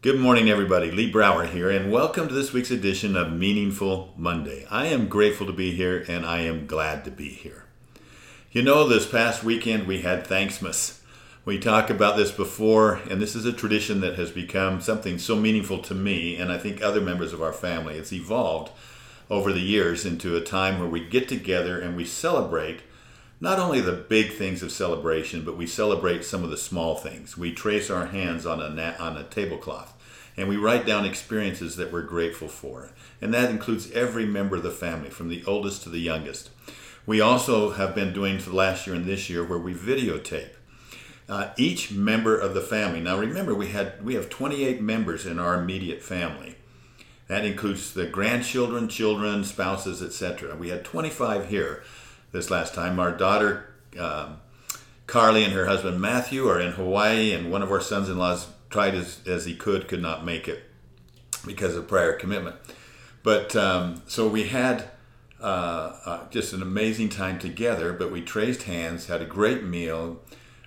Good morning, everybody. Lee Brower here, and welcome to this week's edition of Meaningful Monday. I am grateful to be here, and I am glad to be here. You know, this past weekend we had Thanksmas. We talked about this before, and this is a tradition that has become something so meaningful to me, and I think other members of our family. It's evolved over the years into a time where we get together and we celebrate not only the big things of celebration, but we celebrate some of the small things. We trace our hands on a, na- on a tablecloth and we write down experiences that we're grateful for. And that includes every member of the family, from the oldest to the youngest. We also have been doing for the last year and this year where we videotape uh, each member of the family. Now remember, we had we have 28 members in our immediate family. That includes the grandchildren, children, spouses, etc. We had 25 here this last time. Our daughter um, Carly and her husband Matthew are in Hawaii, and one of our sons-in-laws tried as, as he could, could not make it because of prior commitment. But um, so we had uh, uh, just an amazing time together, but we traced hands, had a great meal,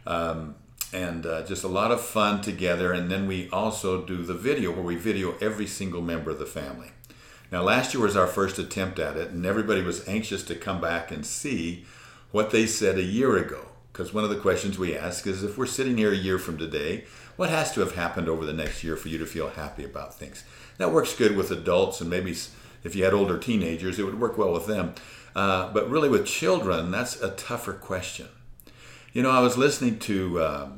um, and uh, just a lot of fun together. And then we also do the video where we video every single member of the family. Now, last year was our first attempt at it, and everybody was anxious to come back and see what they said a year ago. Because one of the questions we ask is if we're sitting here a year from today, what has to have happened over the next year for you to feel happy about things? That works good with adults, and maybe if you had older teenagers, it would work well with them. Uh, but really, with children, that's a tougher question. You know, I was listening to uh,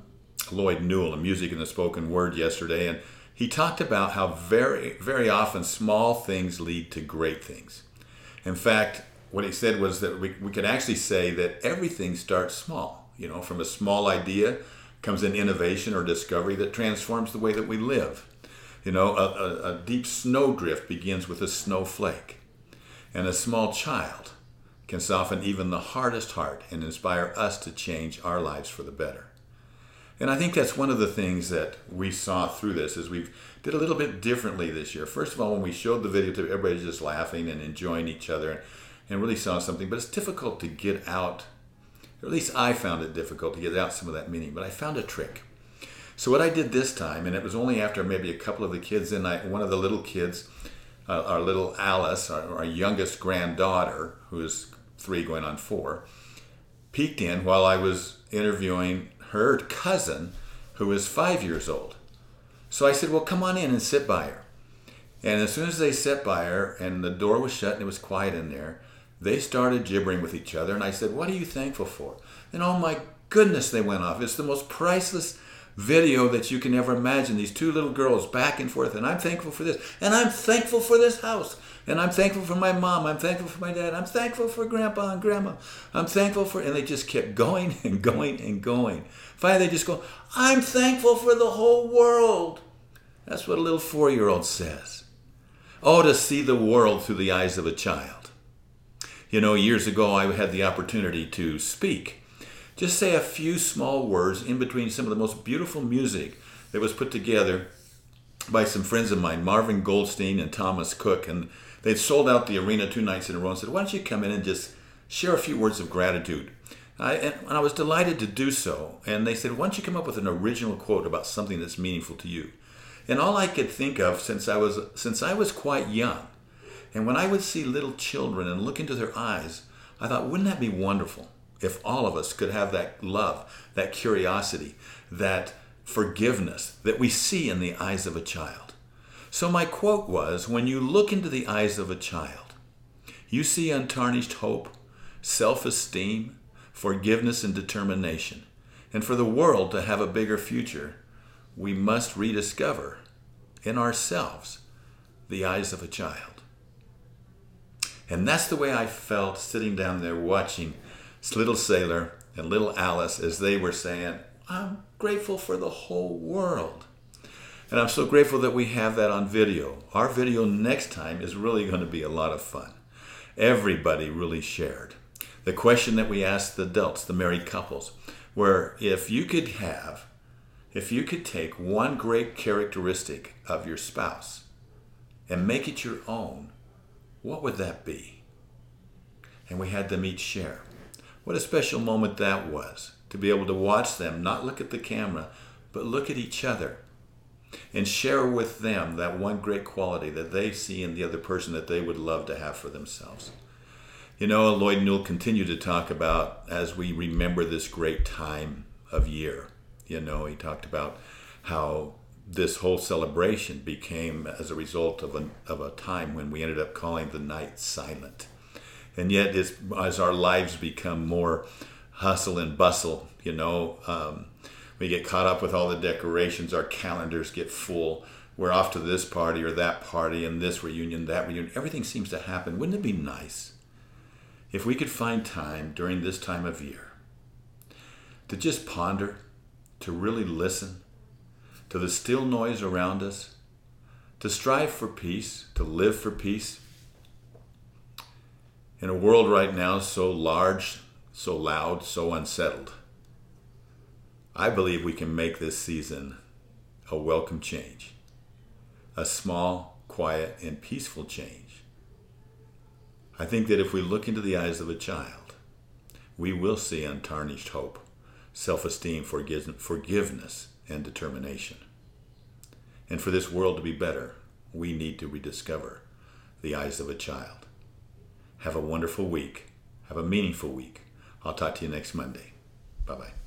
Lloyd Newell, a music and the spoken word, yesterday, and he talked about how very, very often small things lead to great things. In fact, what he said was that we, we could actually say that everything starts small. You know, from a small idea comes an innovation or discovery that transforms the way that we live. You know, a, a, a deep snowdrift begins with a snowflake, and a small child can soften even the hardest heart and inspire us to change our lives for the better. And I think that's one of the things that we saw through this is we did a little bit differently this year. First of all, when we showed the video to everybody's just laughing and enjoying each other and really saw something, but it's difficult to get out, or at least I found it difficult to get out some of that meaning, but I found a trick. So what I did this time, and it was only after maybe a couple of the kids and I, one of the little kids, uh, our little Alice, our, our youngest granddaughter, who is three going on four, peeked in while I was interviewing her cousin, who is five years old. So I said, Well, come on in and sit by her. And as soon as they sat by her and the door was shut and it was quiet in there, they started gibbering with each other. And I said, What are you thankful for? And oh my goodness, they went off. It's the most priceless video that you can ever imagine. These two little girls back and forth. And I'm thankful for this. And I'm thankful for this house. And I'm thankful for my mom. I'm thankful for my dad. I'm thankful for grandpa and grandma. I'm thankful for, and they just kept going and going and going. Finally, they just go, I'm thankful for the whole world. That's what a little four year old says. Oh, to see the world through the eyes of a child. You know, years ago, I had the opportunity to speak. Just say a few small words in between some of the most beautiful music that was put together by some friends of mine, Marvin Goldstein and Thomas Cook. And they'd sold out the arena two nights in a row and said, Why don't you come in and just share a few words of gratitude? I, and I was delighted to do so. And they said, Why don't you come up with an original quote about something that's meaningful to you? And all I could think of since I was since I was quite young, and when I would see little children and look into their eyes, I thought, wouldn't that be wonderful if all of us could have that love, that curiosity, that forgiveness that we see in the eyes of a child? So my quote was, when you look into the eyes of a child, you see untarnished hope, self-esteem, forgiveness and determination. And for the world to have a bigger future, we must rediscover in ourselves the eyes of a child. And that's the way I felt sitting down there watching Little Sailor and Little Alice as they were saying, I'm grateful for the whole world. And I'm so grateful that we have that on video. Our video next time is really going to be a lot of fun. Everybody really shared. The question that we asked the adults, the married couples, where if you could have if you could take one great characteristic of your spouse and make it your own, what would that be? And we had them each share. What a special moment that was to be able to watch them not look at the camera, but look at each other. and share with them that one great quality that they see in the other person that they would love to have for themselves. You know, Lloyd Newell continued to talk about as we remember this great time of year. You know, he talked about how this whole celebration became as a result of a, of a time when we ended up calling the night silent. And yet, as, as our lives become more hustle and bustle, you know, um, we get caught up with all the decorations, our calendars get full. We're off to this party or that party and this reunion, that reunion. Everything seems to happen. Wouldn't it be nice if we could find time during this time of year to just ponder, to really listen to the still noise around us, to strive for peace, to live for peace? In a world right now so large, so loud, so unsettled, I believe we can make this season a welcome change, a small, quiet, and peaceful change. I think that if we look into the eyes of a child, we will see untarnished hope, self esteem, forgiveness, and determination. And for this world to be better, we need to rediscover the eyes of a child. Have a wonderful week. Have a meaningful week. I'll talk to you next Monday. Bye bye.